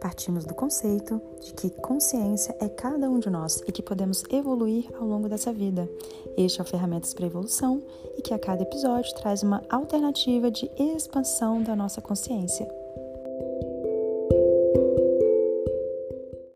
Partimos do conceito de que consciência é cada um de nós e que podemos evoluir ao longo dessa vida. Este é o Ferramentas para Evolução e que a cada episódio traz uma alternativa de expansão da nossa consciência.